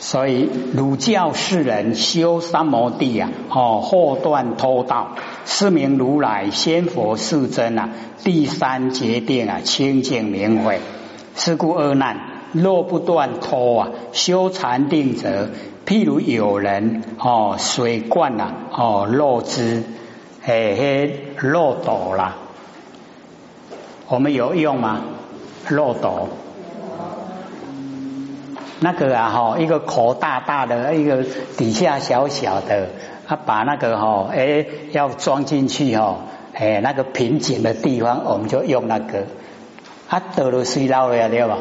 所以儒教世人修三摩地啊，哦，后断偷盗，是名如来仙佛世尊啊。第三决定啊，清净明慧。是故二难，若不断偷啊，修禅定者，譬如有人哦，水灌啊，哦，漏之，嘿嘿，漏斗啦。我们有用吗？漏斗？那个啊，哈，一个口大大的，一个底下小小的，他把那个哈，哎，要装进去哈，哎，那个瓶颈的地方，我们就用那个，他得了水漏了呀，对吧？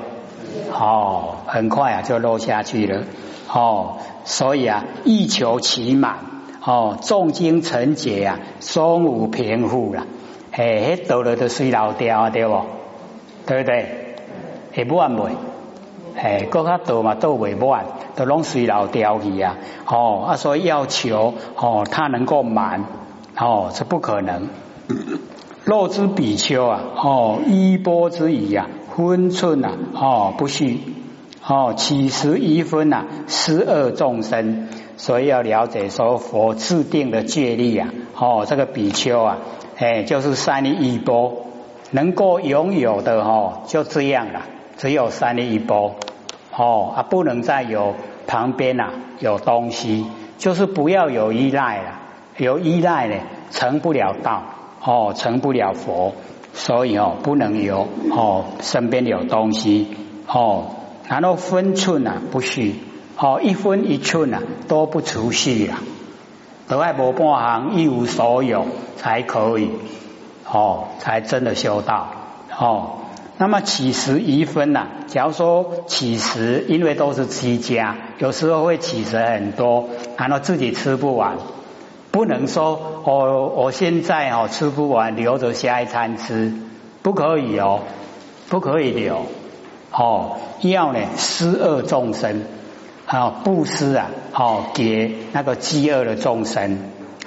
哦，很快啊，就漏下去了。哦，所以啊，欲求其满，哦，重金成劫啊，终无平复了。哎，得了的水漏掉啊，对不？对不对？会满未？哎，搁较多嘛，都未满，都拢水老掉去啊！哦，啊，所以要求哦，它能够满哦，是不可能。若之比丘啊，哦，衣钵之仪啊，分寸啊，哦，不虚哦，起时一分呐，十恶众生，所以要了解说佛制定的戒律啊，哦，这个比丘啊，哎，就是三粒衣钵，能够拥有的哦，就这样了。只有三粒一波哦啊，不能再有旁边呐有东西，就是不要有依赖了，有依赖呢成不了道哦，成不了佛，所以哦不能有哦身边有东西哦，然后分寸呐不虚哦，一分一寸呐都不出息了，得爱无半行一无所有才可以哦，才真的修道哦。那么起食一分呐，假如说起食，因为都是居家，有时候会起食很多，然后自己吃不完，不能说我我现在哦吃不完，留着下一餐吃，不可以哦，不可以留哦，要呢施恶众生啊，布施啊，哦给那个饥饿的众生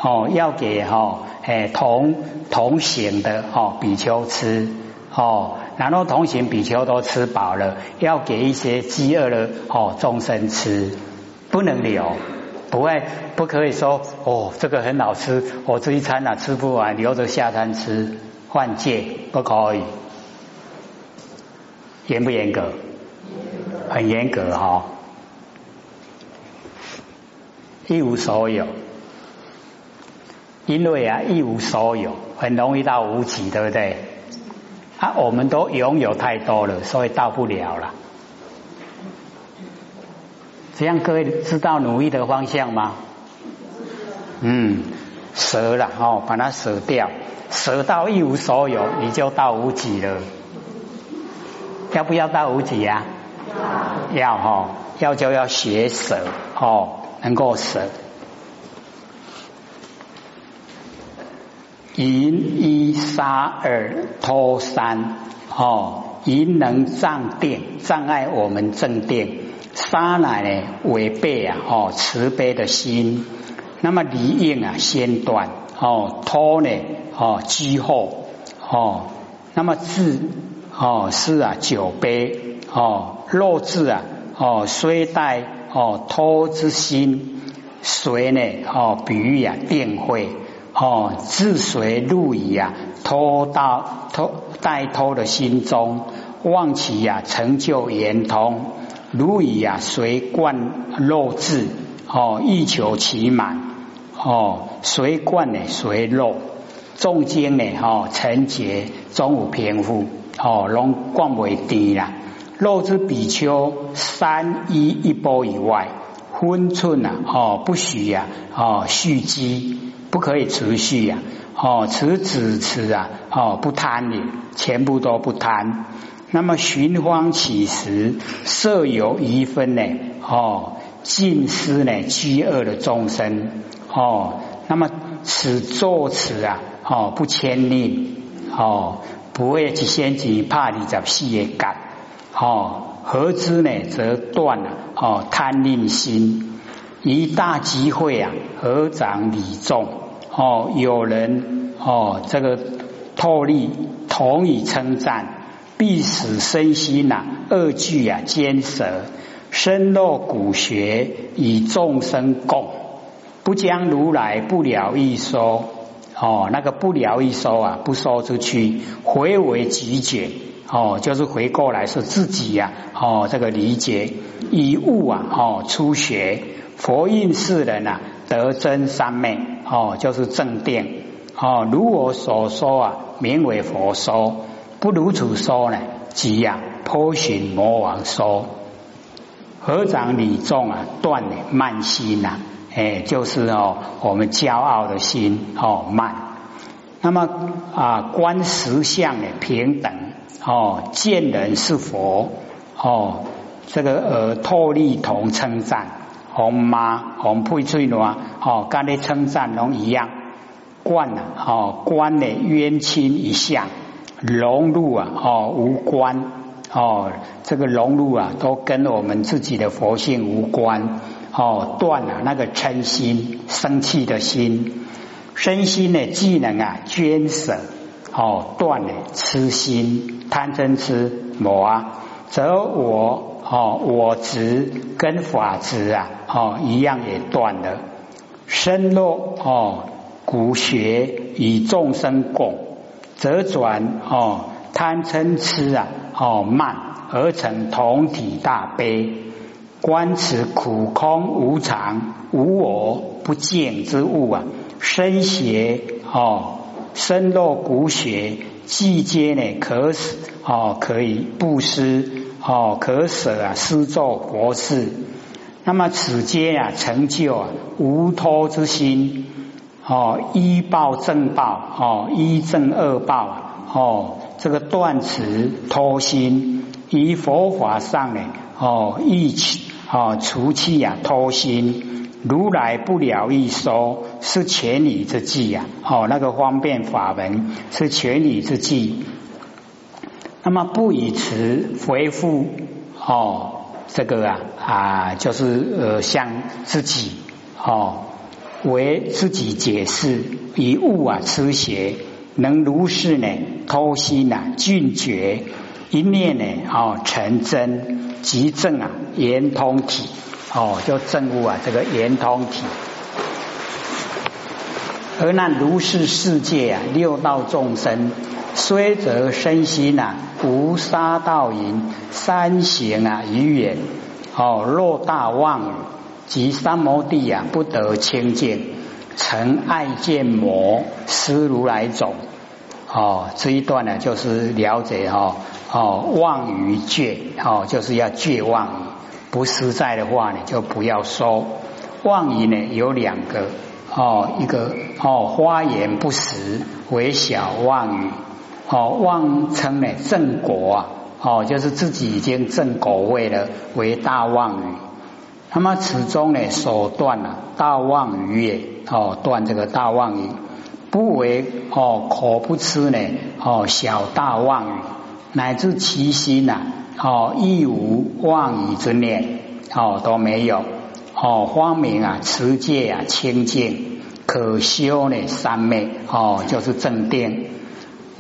哦，要给哈哎同同行的哦比丘吃哦。然后同行比丘都吃饱了，要给一些饥饿的哦众生吃，不能留，不会不可以说哦这个很好吃，我这一餐啊吃不完，留着下餐吃，换戒不可以，严不严格？很严格哈，一无所有，因为啊一无所有，很容易到无极，对不对？啊，我们都拥有太多了，所以到不了了。这样各位知道努力的方向吗？嗯，舍了哦，把它舍掉，舍到一无所有，你就到无极了。要不要到无极呀？要哈，要就要学舍哦，能够舍。淫一沙二偷三，哦，淫能障定，障碍我们正定；沙乃呢违背啊，哦，慈悲的心。那么离应啊，先断，哦，偷呢，哦，居后，哦，那么智，哦，是啊，酒杯，哦，肉质啊，哦，虽带，哦，偷之心，随呢，哦，比喻啊，定慧。哦，自随入矣啊，偷到偷带偷的心中，望其呀成就圆通，如以呀随贯肉质，哦，欲求其满，哦，随贯呢随肉，重经呢，哦，成劫终无平复，哦，龙贯为低啦，肉之比丘三一一波以外，分寸呐，哦，不许呀，哦，蓄积。不可以持续呀，哦，持止持啊，哦，不贪的，全部都不贪。那么寻方起时，设有一分呢，哦，尽施呢饥饿的众生，哦，那么此作此啊，哦，不牵令，哦，不会去先去怕你在事业干，哦，何之呢，则断了，哦，贪吝心。一大机会啊，合掌礼众哦，有人哦，这个透力同以称赞，必使身心呐，二句啊坚舍，身若骨血与众生共，不将如来不了一说。哦，那个不了义说啊，不说出去，回为己解。哦，就是回过来是自己呀。哦，这个理解以悟啊。哦，初学佛印世人啊，得真三昧。哦，就是正定。哦，如我所说啊，名为佛说；不如此说呢，即呀颇寻魔王说。合掌礼众啊，断慢心呐。哎，就是哦，我们骄傲的心哦慢。那么啊，观实相的平等哦，见人是佛哦，这个呃，托利同称赞，红妈红配翠罗哦，跟你称赞龙一样。观啊，哦，观的冤亲一相融入啊，哦，无关哦，这个融入啊，都跟我们自己的佛性无关哦，断了那个嗔心、生气的心，身心的技能啊，捐舍哦，断了痴心、贪嗔痴魔啊，则我哦，我执跟法执啊，哦，一样也断了，身落哦。骨血与众生共，则转哦贪嗔痴啊哦慢而成同体大悲，观此苦空无常无我不见之物啊，身邪哦身肉骨血既皆呢可死哦可以布施哦可舍啊施作佛事，那么此皆啊成就啊无托之心。哦，一报正报，哦，一正二报，哦，这个断持脱心，以佛法上呢，哦，一起，哦，除去呀脱心，如来不了一说，是全理之计呀，哦，那个方便法门是全理之计，那么不以此回复，哦，这个啊啊，就是呃，向自己，哦。为自己解释，以物啊持邪，能如是呢？偷心啊，俊绝一念呢？哦，成真即正啊，圆通体哦，就正悟啊，这个圆通体。而那如是世界啊，六道众生，虽则身心啊，无杀道淫三行啊，于远哦，若大妄语。即三摩地啊，不得清净，成爱见魔，失如来种。哦，这一段呢，就是了解哈哦，妄语戒哦，就是要戒妄语，不实在的话呢，就不要说。妄语呢有两个哦，一个哦，花言不实为小妄语，哦，妄称呢正果啊，哦，就是自己已经正果位了，为大妄语。那么此中呢，所断了大妄语也哦，断这个大妄语，不为哦，可不吃呢哦，小大妄语，乃至其心呐哦，亦无妄语之念哦，都没有。哦，光明啊，持戒啊，清净。可修呢，三昧哦，就是正定，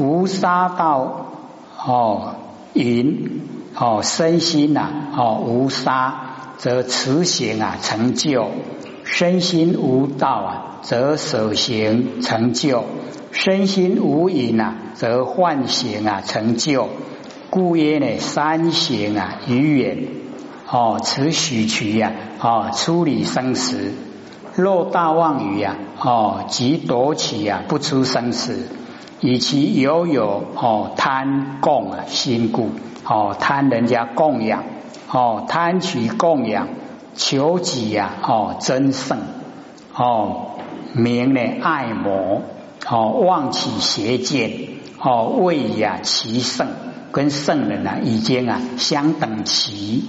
无杀道哦，淫哦，身心呐哦，无杀。则持行啊成就身心无道啊，则舍行成就身心无隐啊，则幻行啊成就。故曰呢，三行啊于远哦，持许渠呀哦，处理生死。若大妄语呀哦，即夺取呀不出生死，以其有有哦贪供啊心故哦贪人家供养。哦，贪取供养，求己呀！哦，争胜哦，名呢爱魔哦，妄起邪见哦，为呀其圣，跟圣人啊已经啊相等齐，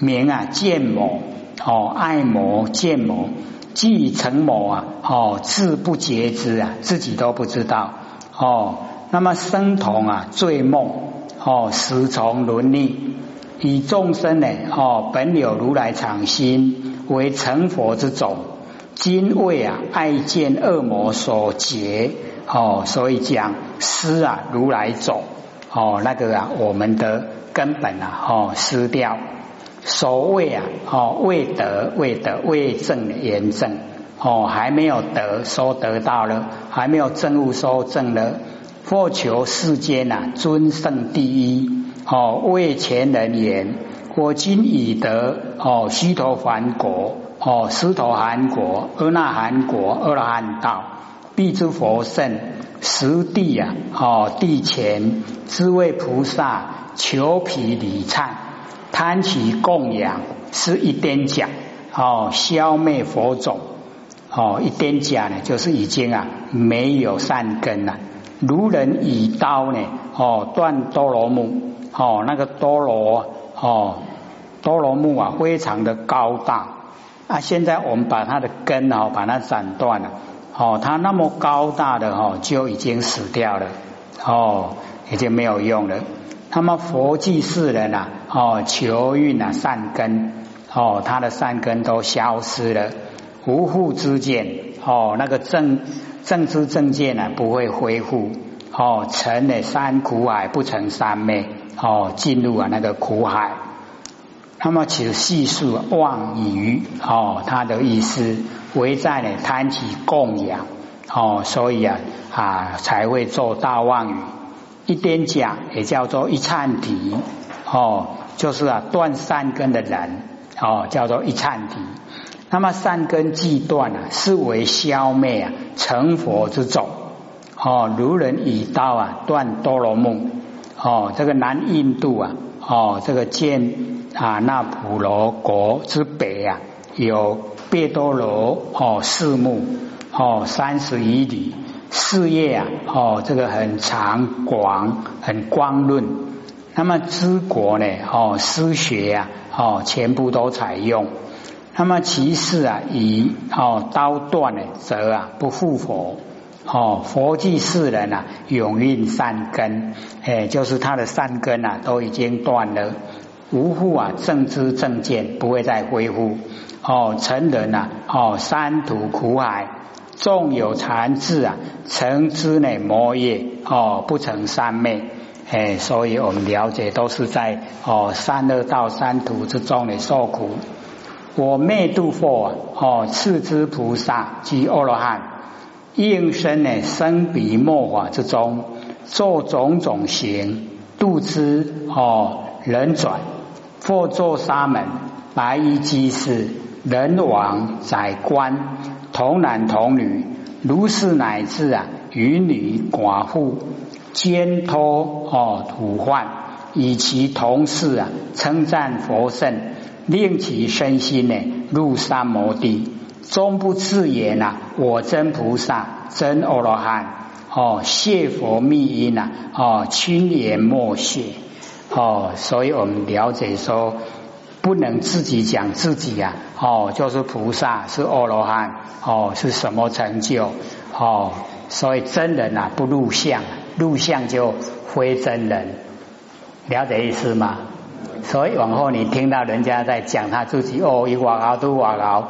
名啊见魔哦，爱魔见魔，既成魔啊哦，自不觉知啊，自己都不知道哦。那么生同啊醉梦哦，时从伦理。以众生呢，哦，本有如来常心，为成佛之种。今为啊爱见恶魔所结，哦，所以讲失啊如来种，哦，那个啊我们的根本啊，哦失掉。所谓啊，哦，未得未得未证言证，哦，还没有得说得到了，还没有证悟说证了。或求世间呐尊圣第一，哦，为前人言，我今已得哦，须陀洹果，哦，斯陀含国，阿那含国，阿罗汉道，必诸佛圣，实地啊，哦，地前知位菩萨，求毗礼忏，贪其供养，是一点甲，哦，消灭佛种，哦，一点甲呢，就是已经啊，没有善根了。如人以刀呢，哦，断多罗木，哦，那个多罗，哦，多罗木啊，非常的高大啊。现在我们把它的根哦，把它斩断了，哦，它那么高大的哦，就已经死掉了，哦，已经没有用了。那么佛济世人啊，哦，求运啊，善根，哦，他的善根都消失了，无复之见，哦，那个正。正知正见呢，不会恢复哦，成了三苦海不成三昧哦，进入啊那个苦海。那么其实细数妄语哦，他的意思为在呢贪起供养哦，所以啊啊才会做大妄语。一边讲也叫做一忏体哦，就是啊断三根的人哦，叫做一忏体。那么善根既断啊，是为消灭啊成佛之种哦。如人以刀啊断多罗木哦，这个南印度啊哦，这个建啊那普罗国之北啊，有贝多罗哦四目哦三十余里，事业啊哦这个很长广很光润。那么知国呢哦师学啊哦全部都采用。那么其次啊，以哦刀断呢，则啊不复佛哦，佛即世人啊，永运善根，哎，就是他的善根啊，都已经断了，无复啊正知正见，不会再恢复。哦，成人啊哦三途苦海，纵有残智啊，成之呢魔业。哦，不成三昧，哎，所以我们了解都是在哦三恶道三途之中的受苦。我灭度佛哦，次之菩萨及阿罗汉，应身呢生彼末法之中，做种种行，度之哦人转，或作沙门、白衣居士、人王、宰官、童男童女，如是乃至啊渔女寡妇，兼托哦土患，以其同事啊称赞佛圣。令其身心呢入三摩地，终不自言呐，我真菩萨，真阿罗汉。哦，谢佛密因呐哦，轻言莫谢哦，所以我们了解说，不能自己讲自己呀哦，就是菩萨是阿罗汉哦，是什么成就。哦，所以真人呐不入相，入相就非真人，了解意思吗？所以往后你听到人家在讲他自己哦，一瓦熬都瓦熬，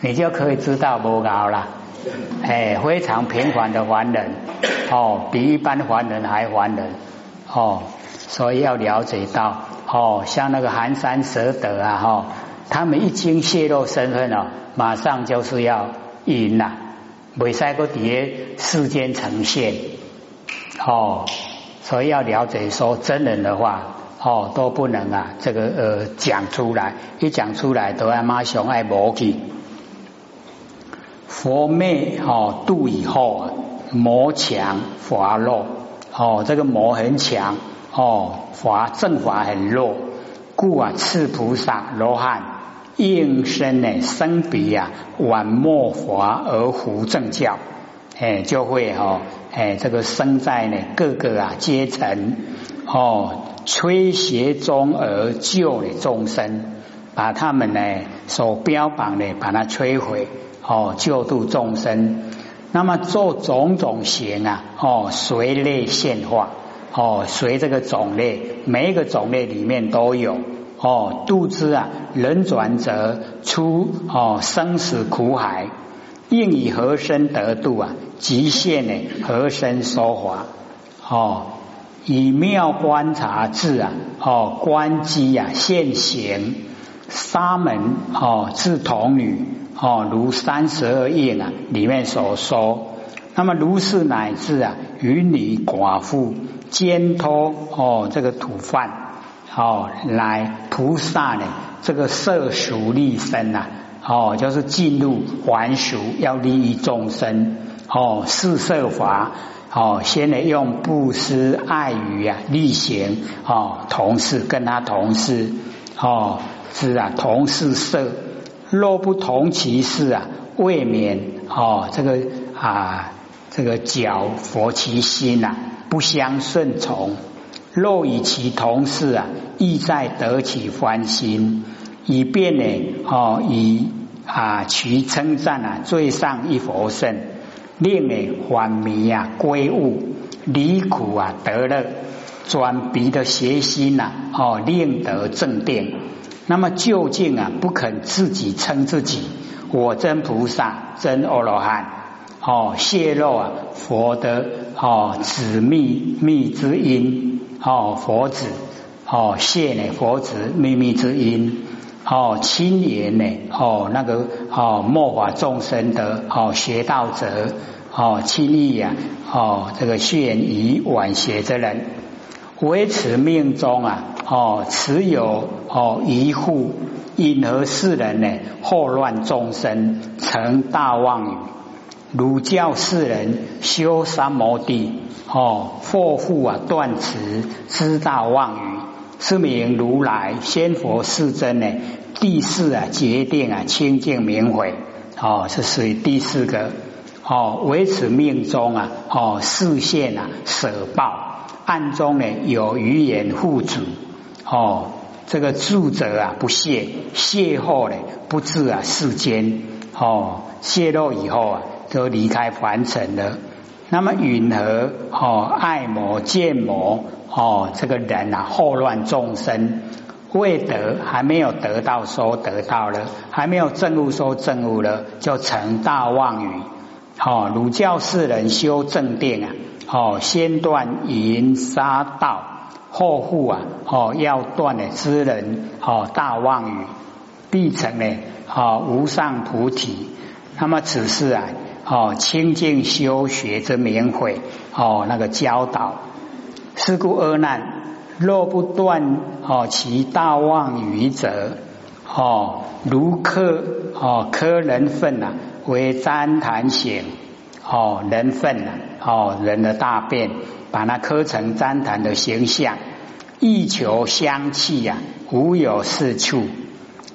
你就可以知道不熬了。哎，非常平凡的凡人哦，比一般凡人还凡人哦。所以要了解到哦，像那个寒山舍得啊哈，他们一经泄露身份哦，马上就是要赢了，未使个底下世间呈现哦。所以要了解说真人的话。哦，都不能啊！这个呃，讲出来，一讲出来都要马上爱魔去。佛灭哦度以后啊，魔强法弱哦，这个魔很强哦，法正法很弱，故啊，次菩萨罗汉应身呢生彼啊，晚末法而胡正教，哎，就会哈哎，这个生在呢各个啊阶层哦。吹邪中而救了众生，把他们呢所标榜的把它摧毁哦，救度众生。那么做种种行啊哦，随类现化哦，随这个种类，每一个种类里面都有哦，度之啊人转者出哦生死苦海，应以何身得度啊？极限呢何身说法哦？以妙观察智啊，哦，观机啊，现行沙门哦，自童女哦，如三十二应啊里面所说。那么如是乃至啊，与女寡妇兼托哦，这个土饭哦，来菩萨呢，这个色熟立身呐，哦，就是进入还俗，要利益众生哦，四摄法哦，先来用布施爱语啊，力行哦，同事跟他同事哦，是啊，同事色，若不同其事啊，未免哦，这个啊。这个教佛其心呐，不相顺从，若与其同事啊，意在得其欢心，以便呢，哦，以啊其称赞啊，最上一佛圣，令呢还迷啊归悟，离苦啊得乐，转彼的邪心呐，哦，令得正定。那么究竟啊，不肯自己称自己，我真菩萨，真阿罗汉。哦，泄露啊，佛的哦子秘密之音，哦佛子哦泄呢佛子秘密之音，哦亲言呢哦那个哦末法众生的哦学道者哦亲意呀哦这个炫以晚邪之人，维持命中啊哦持有哦一护，因何世人呢祸乱众生成大妄语。儒教世人修三摩地，哦，祸福啊断持，知道妄语，是名如来仙佛世尊呢。第四啊决定啊清净明慧，哦，是属于第四个，哦，维持命中啊，哦，视线啊舍报，暗中呢有语言护主，哦，这个住者啊不泄，泄后呢不至啊世间，哦，泄露以后啊。都离开凡尘了，那么允和哦爱魔见魔哦这个人啊祸乱众生未得还没有得到说得到了还没有证悟说证悟了就成大妄语哦儒教世人修正定啊哦先断淫杀道后护啊哦要断的知人哦大妄语必成呢哦无上菩提那么此事啊。哦，清净修学之明慧，哦，那个教导，是故恶难，若不断哦其大妄语者，哦，如科哦科人粪呐，为旃檀形，哦人粪呐，哦人的大便，把它刻成旃檀的形象，欲求香气呀，无有是处，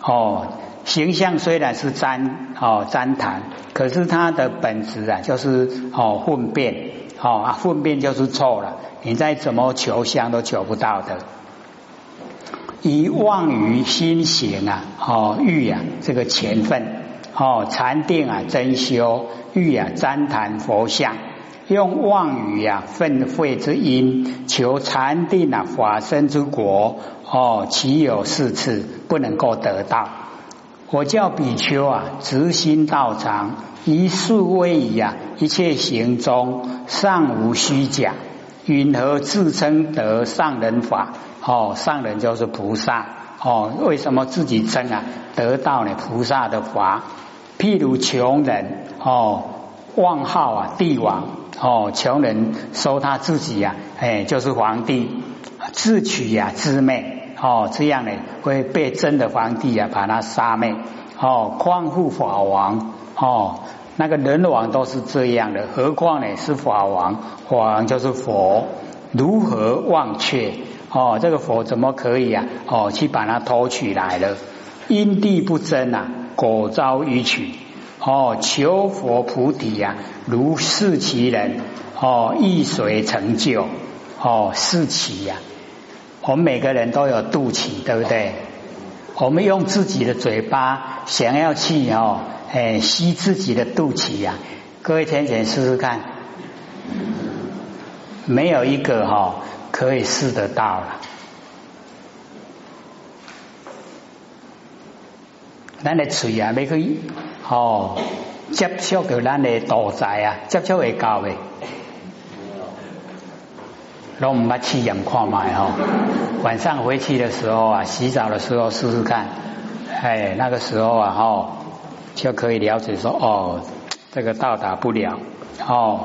哦。形象虽然是粘哦粘痰，可是它的本质啊就是哦粪便哦啊粪便就是臭了，你再怎么求香都求不到的。以妄于心行啊哦欲啊这个前分哦禅定啊真修欲啊旃檀佛像，用妄语啊愤恚之音求禅定啊法身之果哦岂有四次不能够得到？我叫比丘啊，直心道场，一素威仪啊，一切行中尚无虚假，云何自称得上人法？哦，上人就是菩萨哦。为什么自己称啊？得到了菩萨的法？譬如穷人哦，妄号啊帝王哦，穷人说他自己呀，哎，就是皇帝，自取呀自媚。哦，这样呢会被真的皇帝啊把他杀灭。哦，匡护法王，哦，那个人王都是这样的，何况呢是法王？法王就是佛，如何忘却？哦，这个佛怎么可以啊？哦，去把它偷取来了？因地不真啊，果遭于取。哦，求佛菩提呀，如是其人。哦，易随成就。哦，是其呀。我们每个人都有肚脐，对不对？我们用自己的嘴巴想要去哦，哎吸自己的肚脐呀！各位天前试试看，没有一个哈可以试得到了。咱的嘴啊，要去哦接触到咱的肚脐啊，接触会到的。让我们把气眼看嘛哦，晚上回去的时候啊，洗澡的时候试试看，哎，那个时候啊，哈，就可以了解说，哦，这个到达不了，哦。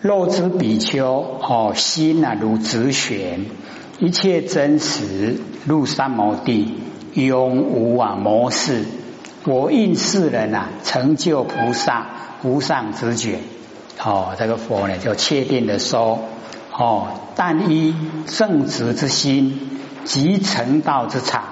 肉之比丘，哦，心啊如直弦，一切真实入三摩地，永无啊模式。我应世人啊，成就菩萨无上直觉。哦，这个佛呢，就确定的说，哦，但依正直之心及成道之常，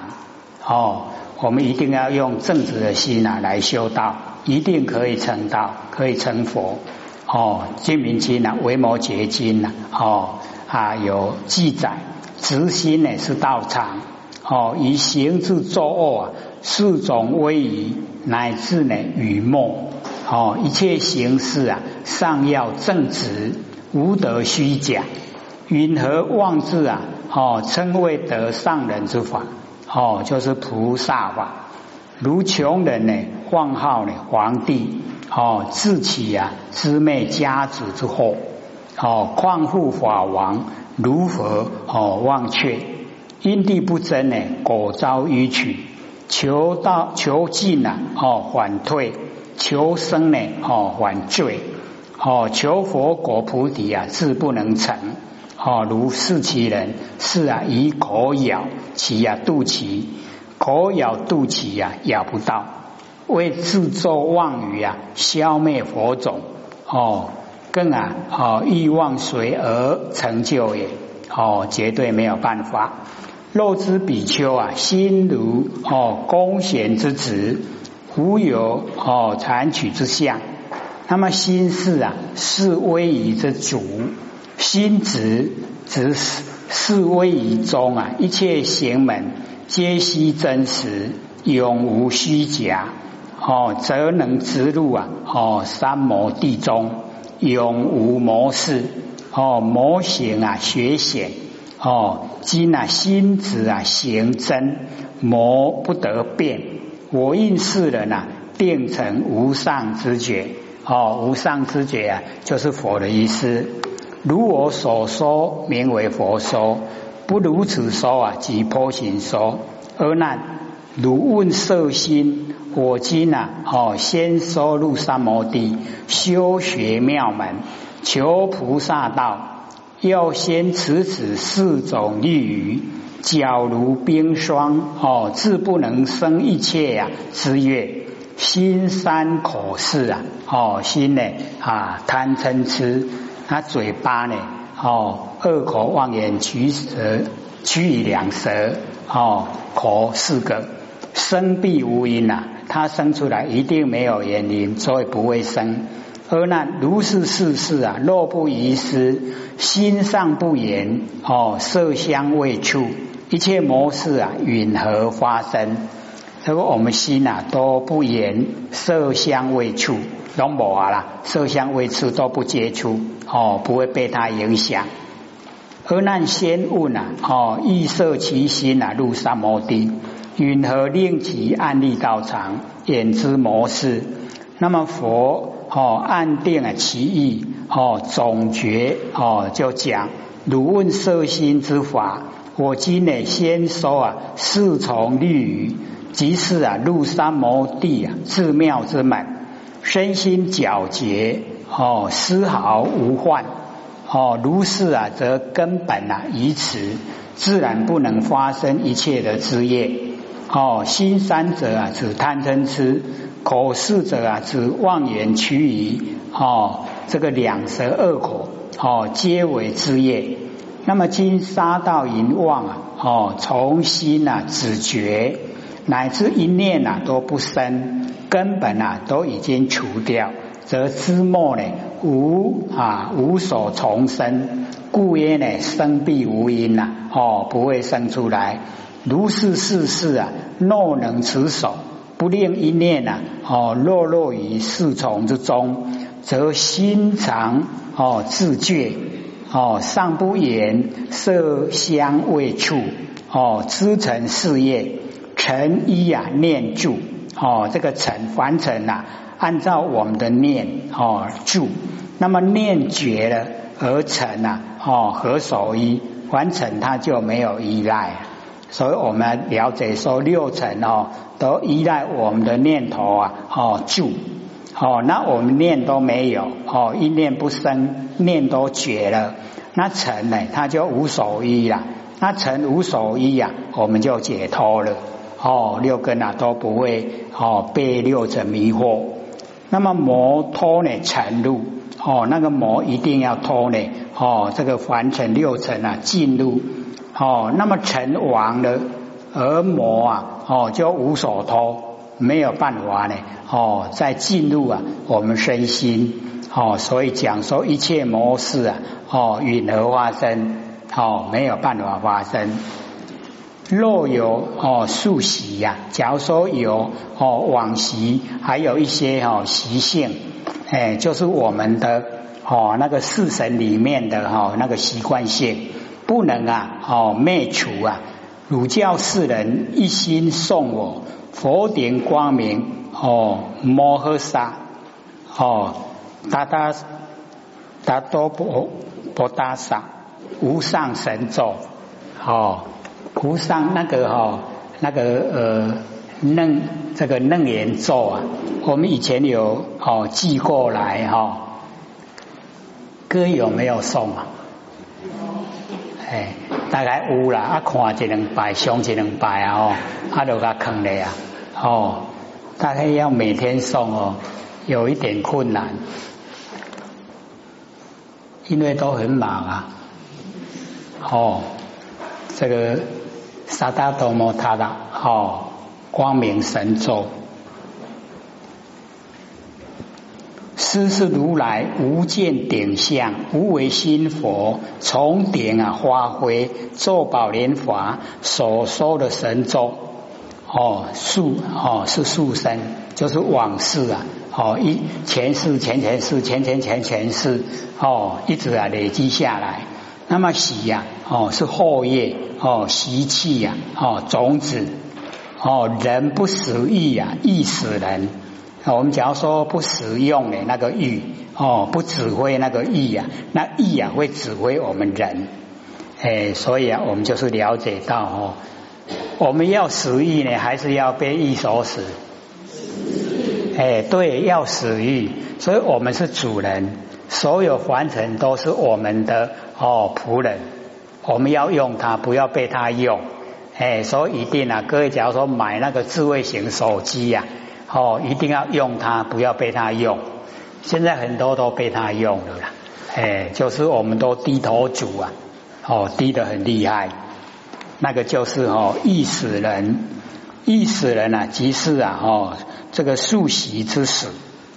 哦，我们一定要用正直的心啊来修道，一定可以成道，可以成佛。哦，金明经呐，维摩诘经呐，哦啊有记载，直心呢是道场，哦以行至作恶啊，四种威仪乃至呢语默，哦一切行事啊，尚要正直，无得虚假，云何妄自啊？哦称谓得上人之法，哦就是菩萨法，如穷人呢妄号呢皇帝。哦，自起呀，姊妹家子之后，哦，况复法王如何哦忘却？因地不争呢，果遭迂曲，求道求进呐，哦缓退；求生呢，哦缓罪；哦求佛果菩提啊，自不能成。哦，如是其人是啊，以口咬其啊肚脐，口咬肚脐呀，咬不到。为自作妄语啊，消灭佛种哦，更啊哦欲望随而成就也哦，绝对没有办法。肉之比丘啊，心如哦弓弦之直，无有哦残取之相。那么心是啊，是威仪之主，心直直是威仪中啊，一切行门皆悉真实，永无虚假。哦，则能直入啊！哦，三摩地中永无魔事。哦，魔行啊，学显。哦，今啊，心子啊，行真，魔不得变。我应世人啊，变成无上之觉。哦，无上之觉啊，就是佛的意思。如我所说，名为佛说；不如此说啊，即破行说。而难如问色心。我今啊，哦，先收入三摩地，修学妙门，求菩萨道，要先持此四种利语，皎如冰霜，哦，自不能生一切呀之月。心三口四啊，哦，心呢啊贪嗔痴，他嘴巴呢，哦，二口妄言取舌，取两舌，哦，口四个，生必无因呐。他生出来一定没有原因，所以不会生。而那如是世事啊，若不遗失，心上不言哦，色香味触一切模式啊，允何发生？如果我们心啊都不言色香味触，都无啊啦，色香味触都不接触哦，不会被它影响。而难先问啊，哦，意色其心啊，入三摩地。允何令其安立道场，演之模式？那么佛哦，安定啊其意哦，总觉哦，就讲如问色心之法。我今呢，先说啊，四从律语，即是啊，入三摩地啊，至妙之门，身心皎洁哦，丝毫无患哦。如是啊，则根本啊，以此自然不能发生一切的枝叶。哦，心三者啊，指贪嗔痴；口四者啊，指妄言取语。哦，这个两舌二口，哦，皆为之业。那么今杀道淫妄啊，哦，从心啊止绝，乃至一念啊都不生，根本啊都已经除掉，则知末呢无啊无所重生，故曰呢生必无因呐，哦，不会生出来。如是世事啊，若能持守，不令一念啊，哦，落落于四从之中，则心常哦自觉哦，尚不言色香味触哦，知成事业，成一啊念住哦，这个成凡成呐，按照我们的念哦住，那么念绝了而成呐，哦何所依？凡尘它就没有依赖，所以我们了解说六尘哦都依赖我们的念头啊哦住。哦，那我们念都没有，哦，一念不生，念都绝了，那尘呢，它就无所依了，那尘无所依呀，我们就解脱了，哦，六根啊都不会哦被六尘迷惑，那么魔脱呢尘入，哦，那个魔一定要脱呢，哦，这个凡尘六尘啊进入，哦，那么成王了，而魔啊，哦就无所托。没有办法呢，哦，再进入啊，我们身心，哦，所以讲说一切模式啊，哦，允何发生？哦，没有办法发生。若有哦，数习呀，假如说有哦，往习，还有一些哦习性，哎，就是我们的哦那个四神里面的哈那个习惯性，不能啊哦灭除啊。儒教世人一心送我。佛顶光明哦，摩诃萨哦，达达达多波波达萨无上神咒哦，无上那个哈那个呃楞这个楞严咒啊，我们以前有哦寄过来哈，哥有没有送啊？哎，大概有啦，啊看一两拜，上一两拜啊哦，啊就甲坑咧啊。哦，大概要每天送哦，有一点困难，因为都很忙啊。哦，这个萨达多摩他的哦，光明神咒，知是如来无见顶相，无为心佛，从顶啊发挥做宝莲华所说的神咒。哦，树哦是树生，就是往事啊，哦一前世前前世前前前前世哦，一直啊累积下来。那么喜呀，哦是后业哦习气呀，哦种子哦人不食欲呀，欲死人。我们假如说不使用的那个欲哦，不指挥那个欲呀，那欲呀会指挥我们人。哎，所以啊，我们就是了解到哦。我们要死欲呢，还是要被欲所死？哎，对，要死欲，所以我们是主人，所有凡尘都是我们的哦仆人，我们要用它，不要被它用。哎，所以一定啊，各位假如说买那个智慧型手机呀，哦，一定要用它，不要被它用。现在很多都被它用了啦，哎，就是我们都低头族啊，哦，低得很厉害。那个就是哦，易死人，易死人啊，即是啊哦，这个素习之死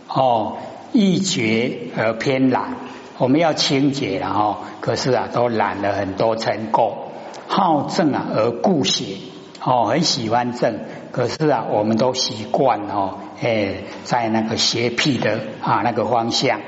哦，易绝而偏懒。我们要清洁了哦，可是啊，都懒了很多尘垢，好正啊而固邪。哦，很喜欢正，可是啊，我们都习惯哦，哎，在那个邪僻的啊那个方向。